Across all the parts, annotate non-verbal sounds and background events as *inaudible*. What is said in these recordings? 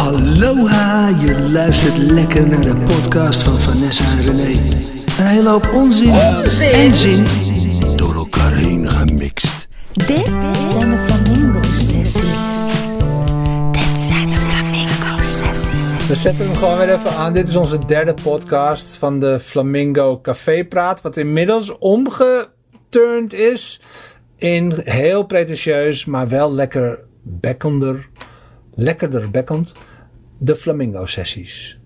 Aloha, je luistert lekker naar de podcast van Vanessa en René. Een hele hoop onzin, en zin door elkaar heen gemixt. Dit zijn de Flamingo Sessies. Dit zijn de Flamingo Sessies. We zetten hem gewoon weer even aan. Dit is onze derde podcast van de Flamingo Café Praat. Wat inmiddels omgeturnd is in heel pretentieus, maar wel lekker bekkender. Lekkerder bekkend. De Flamingo Sessies.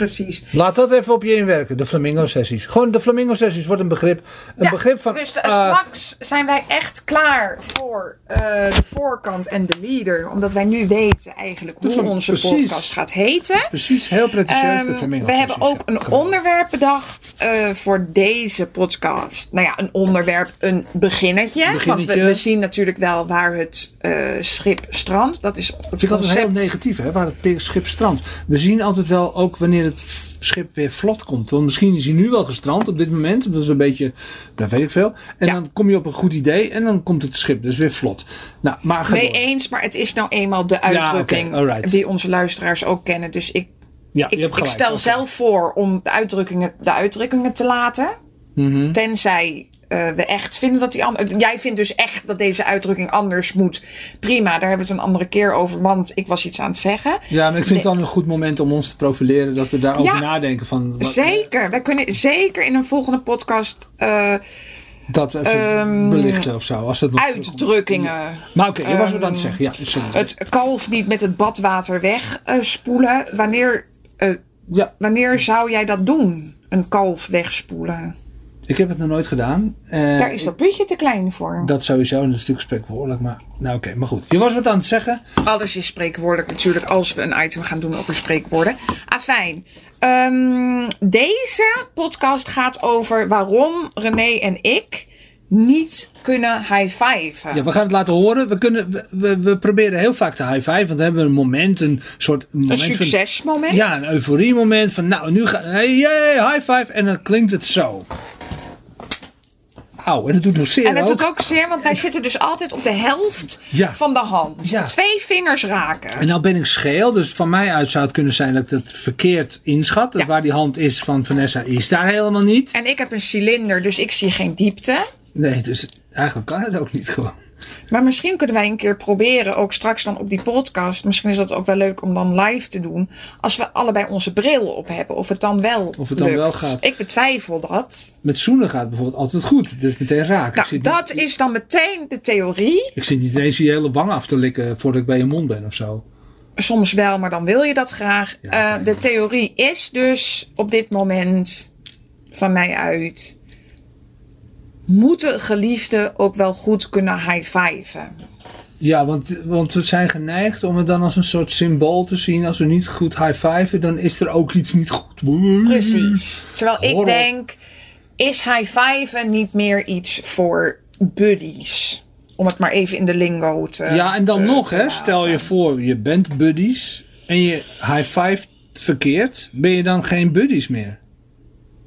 Precies. Laat dat even op je inwerken. De Flamingo Sessies. Gewoon de Flamingo Sessies wordt een begrip. Een Ja, begrip van. dus eh, straks zijn wij echt klaar voor eh, de voorkant en de leader. Omdat wij nu weten eigenlijk hoe onze precies. podcast gaat heten. Precies, heel pretentieus. de Ehm, Flamingo we hebben ook een onderwerp bedacht eh, voor deze podcast. Nou ja, een onderwerp, een beginnetje. Want we, zien natuurlijk wel waar het schip strandt. Dat is het is altijd heel negatief, hè, waar het schip strandt. We zien altijd wel ook wanneer het f- schip weer vlot komt. Want misschien is hij nu wel gestrand op dit moment. Dat is een beetje, dat weet ik veel. En Ja. dan kom je op een goed idee en dan komt het schip dus weer vlot. Nou, maar door. eens, maar het is nou eenmaal de uitdrukking die onze luisteraars ook kennen. Dus ik, Ja, je ik, hebt ik stel zelf voor om de uitdrukkingen, de uitdrukkingen te laten. Mhm. Tenzij eh, we echt vinden dat die andere. Jij vindt dus echt dat deze uitdrukking anders moet. Prima, daar hebben we het een andere keer over, want ik was iets aan het zeggen. Ja, maar ik vind het dan een goed moment om ons te profileren. Dat we daarover Ja. nadenken. Van, wat- Zeker, wij kunnen zeker in een volgende podcast eh, Dat we even Ehm, belichten of zo. Als dat nog uitdrukkingen. Maar oké, je was wat aan het Ehm, zeggen. Ja. Het kalf niet met het badwater wegspoelen. wanneer, eh, ja, wanneer zou jij dat doen? Een kalf wegspoelen. Ik heb het nog nooit gedaan. Eh, Daar is dat putje te klein voor. Dat sowieso, en dat is natuurlijk spreekwoordelijk. Maar, nou oké, maar goed. Je was wat aan het zeggen. Alles is spreekwoordelijk natuurlijk als we een item gaan doen over spreekwoorden. Afijn. Ehm, deze podcast gaat over waarom René en ik niet kunnen high-fiven. Ja, we gaan het laten horen. We, kunnen, we, we, we proberen heel vaak te high five. Want dan hebben we een moment, een soort een van... succesmoment. Ja, een euforie moment van nou, nu ga hey, yay, high five. En dan klinkt het zo. Auw, en dat doet nog zeer En dat ook. doet ook zeer, want wij zitten dus altijd op de helft Ja. van de hand. Ja. Twee vingers raken. En nou ben ik scheel, dus van mij uit zou het kunnen zijn dat ik het verkeerd inschat. Dat Ja. Waar die hand is van Vanessa is daar helemaal niet. En ik heb een cilinder, dus ik zie geen diepte. Nee, dus eigenlijk kan het ook niet gewoon. Maar misschien kunnen wij een keer proberen, ook straks dan op die podcast. Misschien is dat ook wel leuk om dan live te doen. Als we allebei onze bril op hebben, of het dan wel Of het dan lukt. wel gaat. Ik betwijfel dat. Met zoenen gaat bijvoorbeeld altijd goed. Dus meteen raak. Nou, dat is dan meteen de theorie. ik zit niet ineens je hele wang af te likken voordat ik bij je mond ben of zo. Soms wel, maar dan wil je dat graag. Ja, Eh, de theorie is dus op dit moment van mij uit. Moeten geliefden ook wel goed kunnen high-fiven? Ja, want, want we zijn geneigd om het dan als een soort symbool te zien. Als we niet goed high-fiven, dan is er ook iets niet goed. Precies. Terwijl ik denk, is high-fiven niet meer iets voor buddies? Om het maar even in de lingo te Ja, en dan te- nog, hè, stel je voor, je bent buddies en je high-fived verkeerd. Ben je dan geen buddies meer?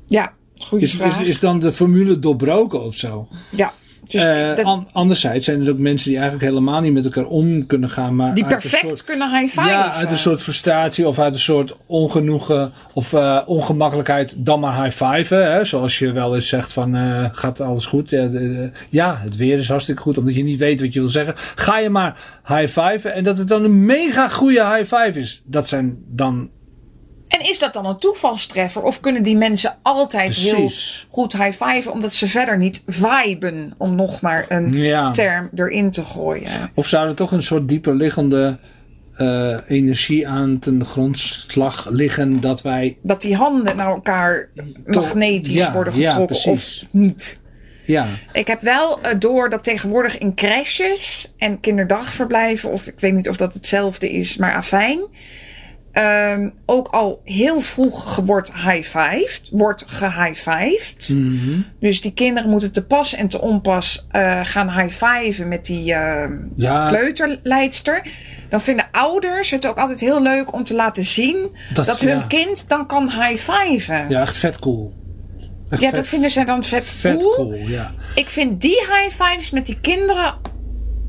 Ja, Is, is, vraag. is dan de formule doorbroken of zo? ja, dus Eh, dat- an- anderzijds zijn er ook mensen die eigenlijk helemaal niet met elkaar om kunnen gaan. Maar die perfect soort- kunnen high-fiven. Ja, uit een soort frustratie of uit een soort ongenoegen of eh, ongemakkelijkheid dan maar high-fiven. Hè? Zoals je wel eens zegt van, eh, gaat alles goed? Ja, het weer is hartstikke goed, omdat je niet weet wat je wil zeggen. Ga je maar high-fiven en dat het dan een mega goede high-five is. Dat zijn dan En is dat dan een toevalstreffer? Of kunnen die mensen altijd heel goed high-fiven... omdat ze verder niet viben, om nog maar een Ja. term erin te gooien? Of zou er toch een soort dieper liggende eh, energie aan ten grondslag liggen dat wij... Dat die handen naar elkaar magnetisch ja, worden ja, getrokken precies. of niet. Ja, Ik heb wel eh, door dat tegenwoordig in crèches en kinderdagverblijven, of ik weet niet of dat hetzelfde is, maar afijn. Ehm, ook al heel vroeg wordt high-fived, wordt gehigh-fived. Mhm. Dus die kinderen moeten te pas en te onpas eh, gaan high-fiven met die ja kleuterleidster. Dan vinden ouders het ook altijd heel leuk om te laten zien Dat- dat, hun ja. kind dan kan high-fiven. ja, echt vet cool. Echt Ja, vet, dat vinden zij dan vet, vet cool. cool, ja. Ik vind die high fives met die kinderen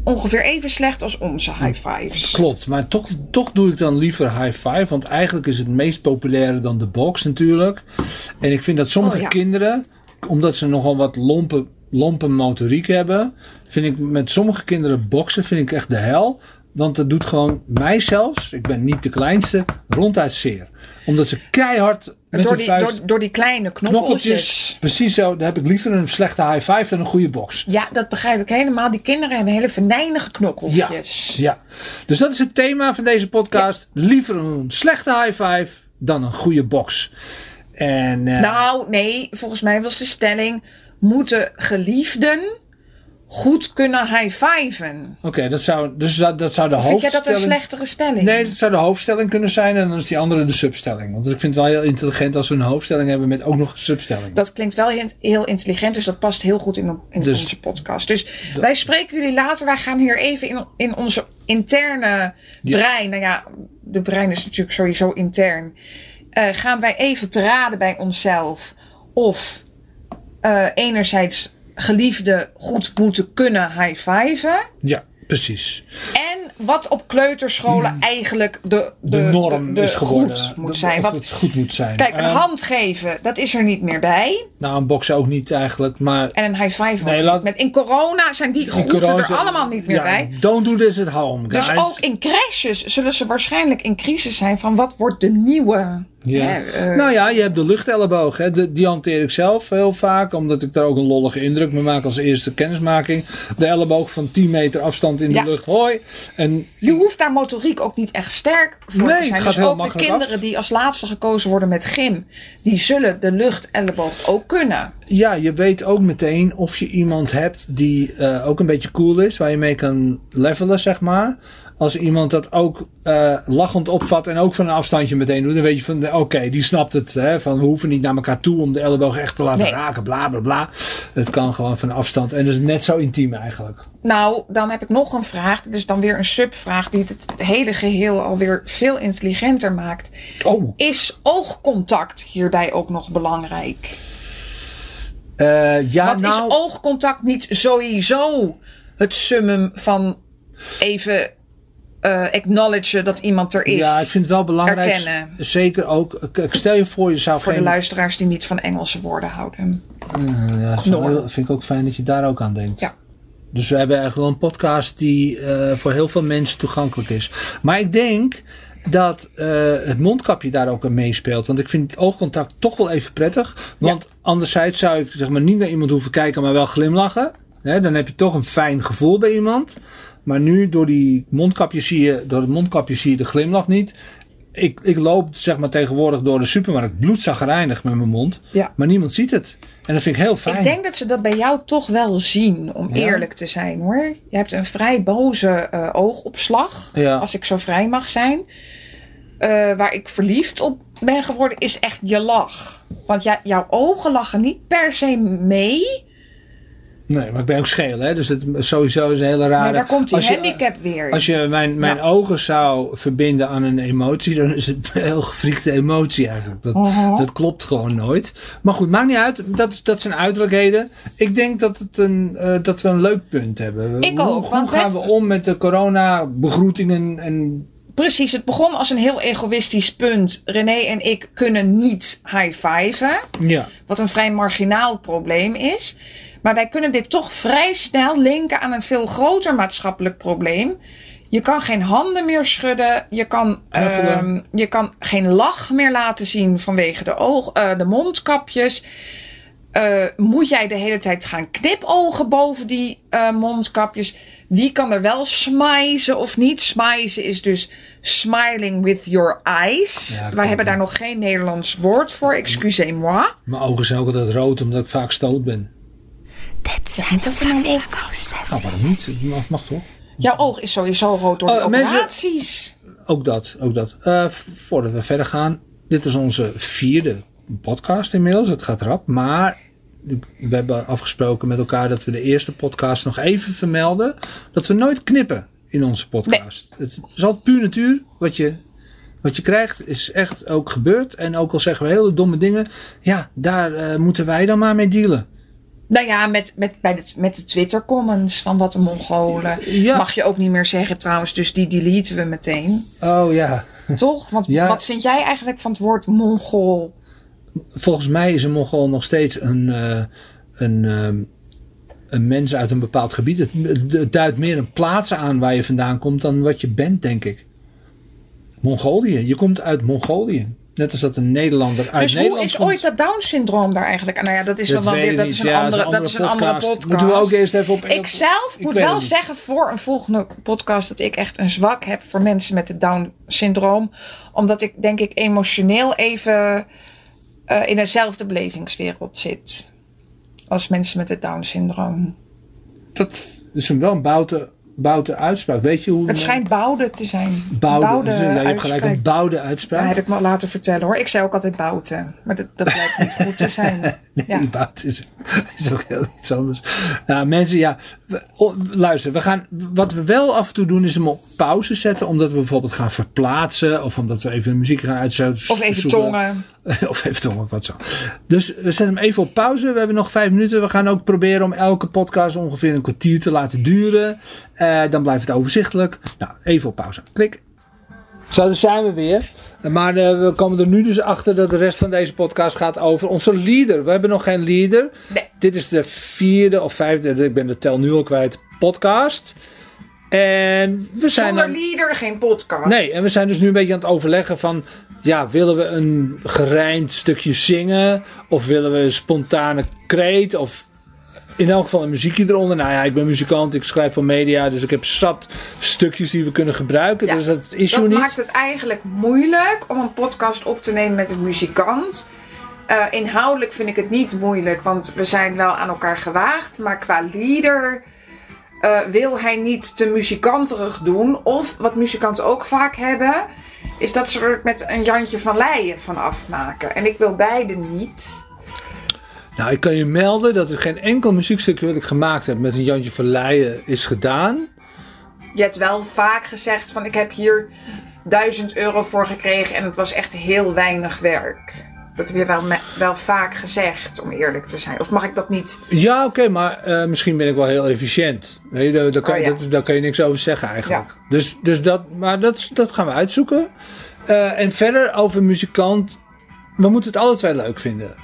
ongeveer even slecht als onze high fives. Klopt, maar toch, toch doe ik dan liever high five. Want eigenlijk is het meest populaire dan de box natuurlijk. En ik vind dat sommige Oh, ja. kinderen, omdat ze nogal wat lompe, lompe motoriek hebben, vind ik met sommige kinderen boksen vind ik echt de hel. Want dat doet gewoon mij zelfs, ik ben niet de kleinste, ronduit zeer. Omdat ze keihard met Door die, vuist door, door die kleine knokkeltjes. Precies zo, dan heb ik liever een slechte high five dan een goede box. Ja, dat begrijp ik helemaal. Die kinderen hebben hele venijnige knokkeltjes. Ja, dus dat is het thema van deze podcast. Liever een slechte high five dan een goede box. En eh, Nou, nee, volgens mij was de stelling: moeten geliefden goed kunnen high-fiven? oké, dat zou, dus dat, dat zou de Vind jij dat een hoofdstelling... slechtere stelling? Nee, dat zou de hoofdstelling kunnen zijn en dan is die andere de substelling. Want ik vind het wel heel intelligent als we een hoofdstelling hebben met ook nog een substelling. Dat klinkt wel heel, intelligent, dus dat past heel goed in, in Dus- onze podcast. Dus wij spreken jullie later. Wij gaan hier even in, in onze interne Ja. brein. Nou ja, de brein is natuurlijk sowieso intern. eh, gaan wij even te raden bij onszelf of eh, enerzijds geliefden goed moeten kunnen high-fiven. Ja, precies. En wat op kleuterscholen eigenlijk de, Hmm. De, norm de is geworden. goed moet De- zijn. Of Want, het goed moet zijn. kijk, een Eh, hand geven, dat is er niet meer bij. Nou, een box ook niet eigenlijk, maar... En een high five. Nee, laat-. Met, in corona zijn die groeten er allemaal niet meer Ja, bij. Don't do this at home, guys. Dus ook in crashes zullen ze waarschijnlijk in crisis zijn van wat wordt de nieuwe. Ja. eh, nou ja, je hebt de luchtelleboog. Hè. De, die hanteer ik zelf heel vaak. Omdat ik daar ook een lollige indruk mee maak als eerste kennismaking. De elleboog van 10 meter afstand in de Ja. lucht. Hoi. En je hoeft daar motoriek ook niet echt sterk voor Nee, te het zijn. gaat Dus ook de kinderen af. die als laatste gekozen worden met gym, die zullen de luchtelleboog ook kunnen. ja, je weet ook meteen of je iemand hebt die eh, ook een beetje cool is. Waar je mee kan levelen, zeg maar. Als iemand dat ook eh, lachend opvat en ook van een afstandje meteen doet. Dan weet je van, oké, die snapt het. Hè, van we hoeven niet naar elkaar toe om de elleboog echt te laten Nee. raken. Bla, bla, bla. Het kan gewoon van afstand. En dat is net zo intiem eigenlijk. Nou, dan heb ik nog een vraag. Dit is dan weer een subvraag die het hele geheel alweer veel intelligenter maakt. Oh. Is oogcontact hierbij ook nog belangrijk? Eh, ja, nou, is oogcontact niet sowieso het summum van even eh acknowledgen dat iemand er is? Ja, ik vind het wel belangrijk. Erkennen. Zeker ook. Kijk, stel je voor, je zou Voor de luisteraars die niet van Engelse woorden houden. Eh, ja, heel- vind ik ook fijn dat je daar ook aan denkt. Ja. Dus we hebben echt wel een podcast die eh, voor heel veel mensen toegankelijk is. Maar ik denk dat het mondkapje daar ook aan meespeelt. Want ik vind het oogcontact toch wel even prettig. Want anderzijds zou ik zeg maar, niet naar iemand hoeven kijken, maar wel glimlachen. Dan heb je toch een fijn gevoel bij iemand. Maar nu door, die mondkapje zie je, door het mondkapje zie je de glimlach niet. Ik, ik loop zeg maar tegenwoordig door de supermarkt bloedzagrijnig met mijn mond. Ja. Maar niemand ziet het. En dat vind ik heel fijn. Ik denk dat ze dat bij jou toch wel zien, om Ja? eerlijk te zijn hoor. Je hebt een vrij boze eh, oogopslag, Ja. als ik zo vrij mag zijn. Eh, waar ik verliefd op ben geworden, is echt je lach. Want ja, jouw ogen lachen niet per se mee. Nee, maar ik ben ook scheel, hè? Dus het sowieso is een hele rare. Maar daar komt die als je- handicap weer. Als je mijn, mijn Ja. ogen zou verbinden aan een emotie, dan is het *laughs* een heel gefriekte emotie eigenlijk. Dat, Mhm. dat klopt gewoon nooit. Maar goed, maakt niet uit. Dat, dat zijn uiterlijkheden. Ik denk dat, het een, eh, dat we een leuk punt hebben. Ik hoe, ook, Hoe gaan we om met de corona-begroetingen? En, Precies, het begon als een heel egoïstisch punt. René en ik kunnen niet high-fiven. ja, Wat een vrij marginaal probleem is. Maar wij kunnen dit toch vrij snel linken aan een veel groter maatschappelijk probleem. Je kan geen handen meer schudden. Je kan, ehm, je kan geen lach meer laten zien vanwege de, oog, eh, de mondkapjes. Eh, moet jij de hele tijd gaan knipogen boven die eh, mondkapjes? Wie kan er wel smizen of niet? Smizen is dus smiling with your eyes. Ja, Wij hebben daar nog geen Nederlands woord voor. Excusez-moi. mijn ogen zijn ook altijd rood omdat ik vaak stoot ben. Dit zijn de flamingo-sessies. Nou, waarom niet? Mag, mag toch? Jouw oog is sowieso rood door Oh, de mensen- operaties. Ook dat, ook dat. Eh, voordat we verder gaan. Dit is onze vierde podcast inmiddels. Het gaat rap. Maar we hebben afgesproken met elkaar dat we de eerste podcast nog even vermelden. Dat we nooit knippen in onze podcast. Het is altijd puur natuur. Wat je, wat je krijgt is echt ook gebeurd. En ook al zeggen we hele domme dingen. Ja, daar eh, moeten wij dan maar mee dealen. Nou ja, met, met, bij de, met de Twitter comments van wat de Mongolen. Ja. Mag je ook niet meer zeggen trouwens, dus die deleten we meteen. Oh ja. Toch? Want Ja. wat vind jij eigenlijk van het woord Mongool? Volgens mij is een Mongool nog steeds een, eh, een, ehm, een mens uit een bepaald gebied. Het, het duidt meer een plaats aan waar je vandaan komt dan wat je bent, denk ik. Mongolië. Je komt uit Mongolië. Net als dat een Nederlander uit dus hoe Nederland is ooit dat Down-syndroom daar eigenlijk? Nou ja, dat is Dat wel weer dat is een Ja, andere, dat is een andere podcast. Moeten we ook eerst even op... Ik zelf Ik moet wel zeggen voor een volgende podcast dat ik echt een zwak heb voor mensen met het Down-syndroom. Omdat ik denk ik emotioneel even eh, in dezelfde belevingswereld zit. Als mensen met het Down-syndroom. Dat is een wel een boute, boute uitspraak. Weet je hoe... Het schijnt boude te zijn. Boude. Boude dus, ja, je hebt gelijk een uitspraak. boude Dat uitspraak. heb ik me laten vertellen hoor. Ik zei ook altijd bouten. Maar dat, dat lijkt niet goed te zijn. *laughs* Nee, Ja. is, is ook heel iets anders. Nou, mensen, ja, we- luister, we gaan, wat we wel af en toe doen is hem op pauze zetten, omdat we bijvoorbeeld gaan verplaatsen, of omdat we even muziek gaan uitzetten. Of even tongen. *laughs* of even tongen, wat zo. Dus we zetten hem even op pauze. We hebben nog vijf minuten. We gaan ook proberen om elke podcast ongeveer een kwartier te laten duren. Eh, dan blijft het overzichtelijk. Nou, even op pauze. Klik. Zo, daar zijn we weer. Maar eh, we komen er nu dus achter dat de rest van deze podcast gaat over onze leader. We hebben nog geen leader. Nee. Dit is de vierde of vijfde, ik ben de tel nu al kwijt, podcast. En we zijn... Zonder dan- leader geen podcast. Nee, en we zijn dus nu een beetje aan het overleggen van... Ja, willen we een gerijmd stukje zingen? Of willen we een spontane kreet? Of in elk geval een muziekje eronder. Nou ja, ik ben muzikant, ik schrijf voor media. Dus ik heb zat stukjes die we kunnen gebruiken. Ja, dus dat is Dat zo niet. maakt het eigenlijk moeilijk om een podcast op te nemen met een muzikant. Eh, inhoudelijk vind ik het niet moeilijk, want we zijn wel aan elkaar gewaagd. Maar qua leader eh, wil hij niet te muzikanterig doen. Of wat muzikanten ook vaak hebben, is dat ze er met een Jantje van Leijen van afmaken. En ik wil beide niet. Nou, ik kan je melden dat er geen enkel muziekstukje wat ik gemaakt heb met een Jantje van Leijen is gedaan. Je hebt wel vaak gezegd van ik heb hier 1000 euro voor gekregen en het was echt heel weinig werk. Dat heb je wel, wel vaak gezegd, om eerlijk te zijn. Of mag ik dat niet? Ja, oké, maar eh, misschien ben ik wel heel efficiënt. Je, daar, daar kan, Oh, ja. dat, daar kan je niks over zeggen eigenlijk. Dus, dus dat, maar dat gaan we uitzoeken. Eh, en verder over muzikant. We moeten het alle twee leuk vinden.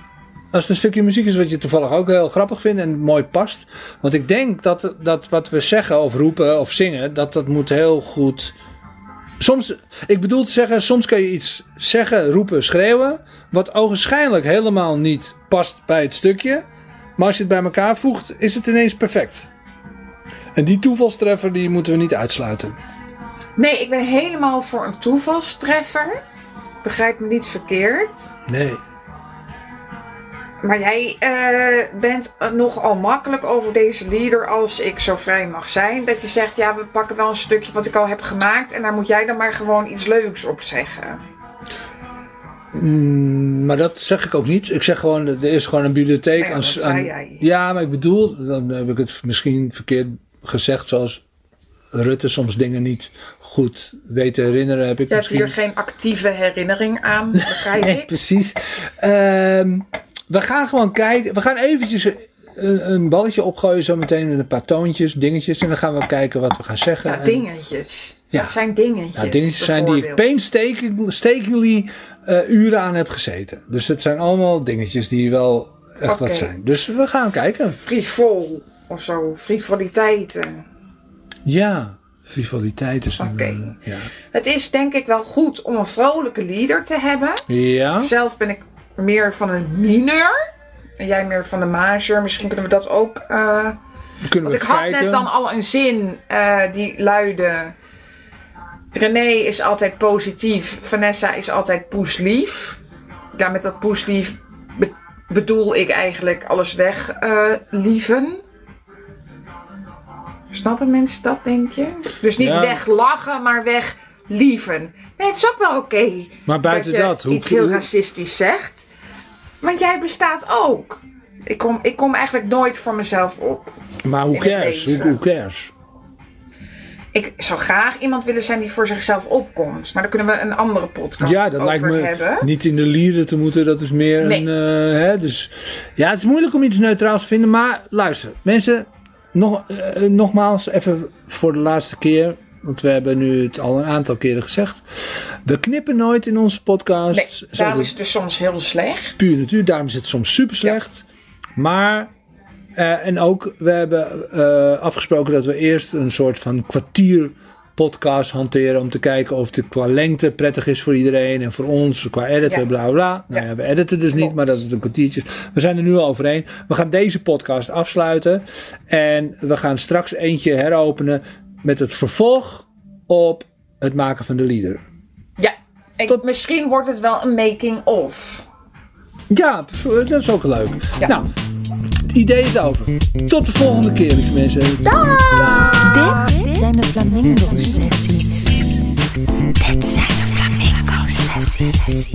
Als het een stukje muziek is wat je toevallig ook heel grappig vindt en mooi past. Want ik denk dat, dat wat we zeggen of roepen of zingen, dat dat moet heel goed. Soms, ik bedoel te zeggen, soms kan je iets zeggen, roepen, schreeuwen. Wat ogenschijnlijk helemaal niet past bij het stukje. Maar als je het bij elkaar voegt, is het ineens perfect. En die toevalstreffer die moeten we niet uitsluiten. Nee, ik ben helemaal voor een toevalstreffer. Begrijp me niet verkeerd. Nee. Maar jij eh, bent nogal makkelijk over deze leader als ik zo vrij mag zijn. Dat je zegt, ja, we pakken wel een stukje wat ik al heb gemaakt. En daar moet jij dan maar gewoon iets leuks op zeggen. Mm, maar dat zeg ik ook niet. Ik zeg gewoon, er is gewoon een bibliotheek. Ja, aan- zei jij. Ja, maar ik bedoel, dan heb ik het misschien verkeerd gezegd. Zoals Rutte soms dingen niet goed weet te herinneren. Heb ik Je hebt hier geen actieve herinnering aan, begrijp *laughs* Nee, ik. precies. Ehm, we gaan gewoon kijken. We gaan eventjes een, een balletje opgooien zometeen met een paar toontjes, dingetjes. En dan gaan we kijken wat we gaan zeggen. Ja, En- dingetjes. Ja. Dat zijn dingetjes. Ja, dingetjes zijn die ik painstakingly eh, uren aan heb gezeten. Dus het zijn allemaal dingetjes die wel echt wat zijn. Dus we gaan kijken. Frivol of zo, frivoliteiten. Ja, frivoliteit is een... Oké. ja. Het is denk ik wel goed om een vrolijke leader te hebben. ja. Zelf ben ik meer van een mineur. En jij meer van de major. Misschien kunnen we dat ook. eh, Kunnen Want we ik had net dan al een zin eh, die luidde. René is altijd positief. Vanessa is altijd poeslief. Ja, met dat poeslief be- bedoel ik eigenlijk alles weg eh, lieven. Snappen mensen dat, denk je? Dus niet Ja. weg lachen, maar weg lieven. Nee, het is ook wel oké. Maar buiten dat, je dat, hoe- iets heel racistisch zegt. Want jij bestaat ook. Ik kom, ik kom eigenlijk nooit voor mezelf op. Maar hoe cares? Hoe, hoe cares? Ik zou graag iemand willen zijn die voor zichzelf opkomt. Maar daar kunnen we een andere podcast Ja, dat over lijkt me hebben. niet in de lieren te moeten. Dat is meer Nee. een. eh, hè, dus ja, het is moeilijk om iets neutraals te vinden. Maar luister, mensen, nog, eh, nogmaals, even voor de laatste keer. Want we hebben nu het al een aantal keren gezegd. We knippen nooit in onze podcast. Nee, daarom is het dus soms heel slecht. puur natuur. Daarom is het soms super slecht. Maar, eh, en ook, we hebben eh, afgesproken dat we eerst een soort van kwartier podcast hanteren. Om te kijken of het qua lengte prettig is voor iedereen. En voor ons, qua editen, Ja. bla bla. Nou Ja. ja, we editen dus niet, maar dat het een kwartiertje is. We zijn er nu al overheen. We gaan deze podcast afsluiten. En we gaan straks eentje heropenen met het vervolg op het maken van de leader. Ja, Tot... misschien wordt het wel een making-of. Ja, dat is ook leuk. Nou, het idee is over. Tot de volgende keer, lieve mensen. Dit zijn de flamingo-sessies. Dit zijn de flamingo-sessies.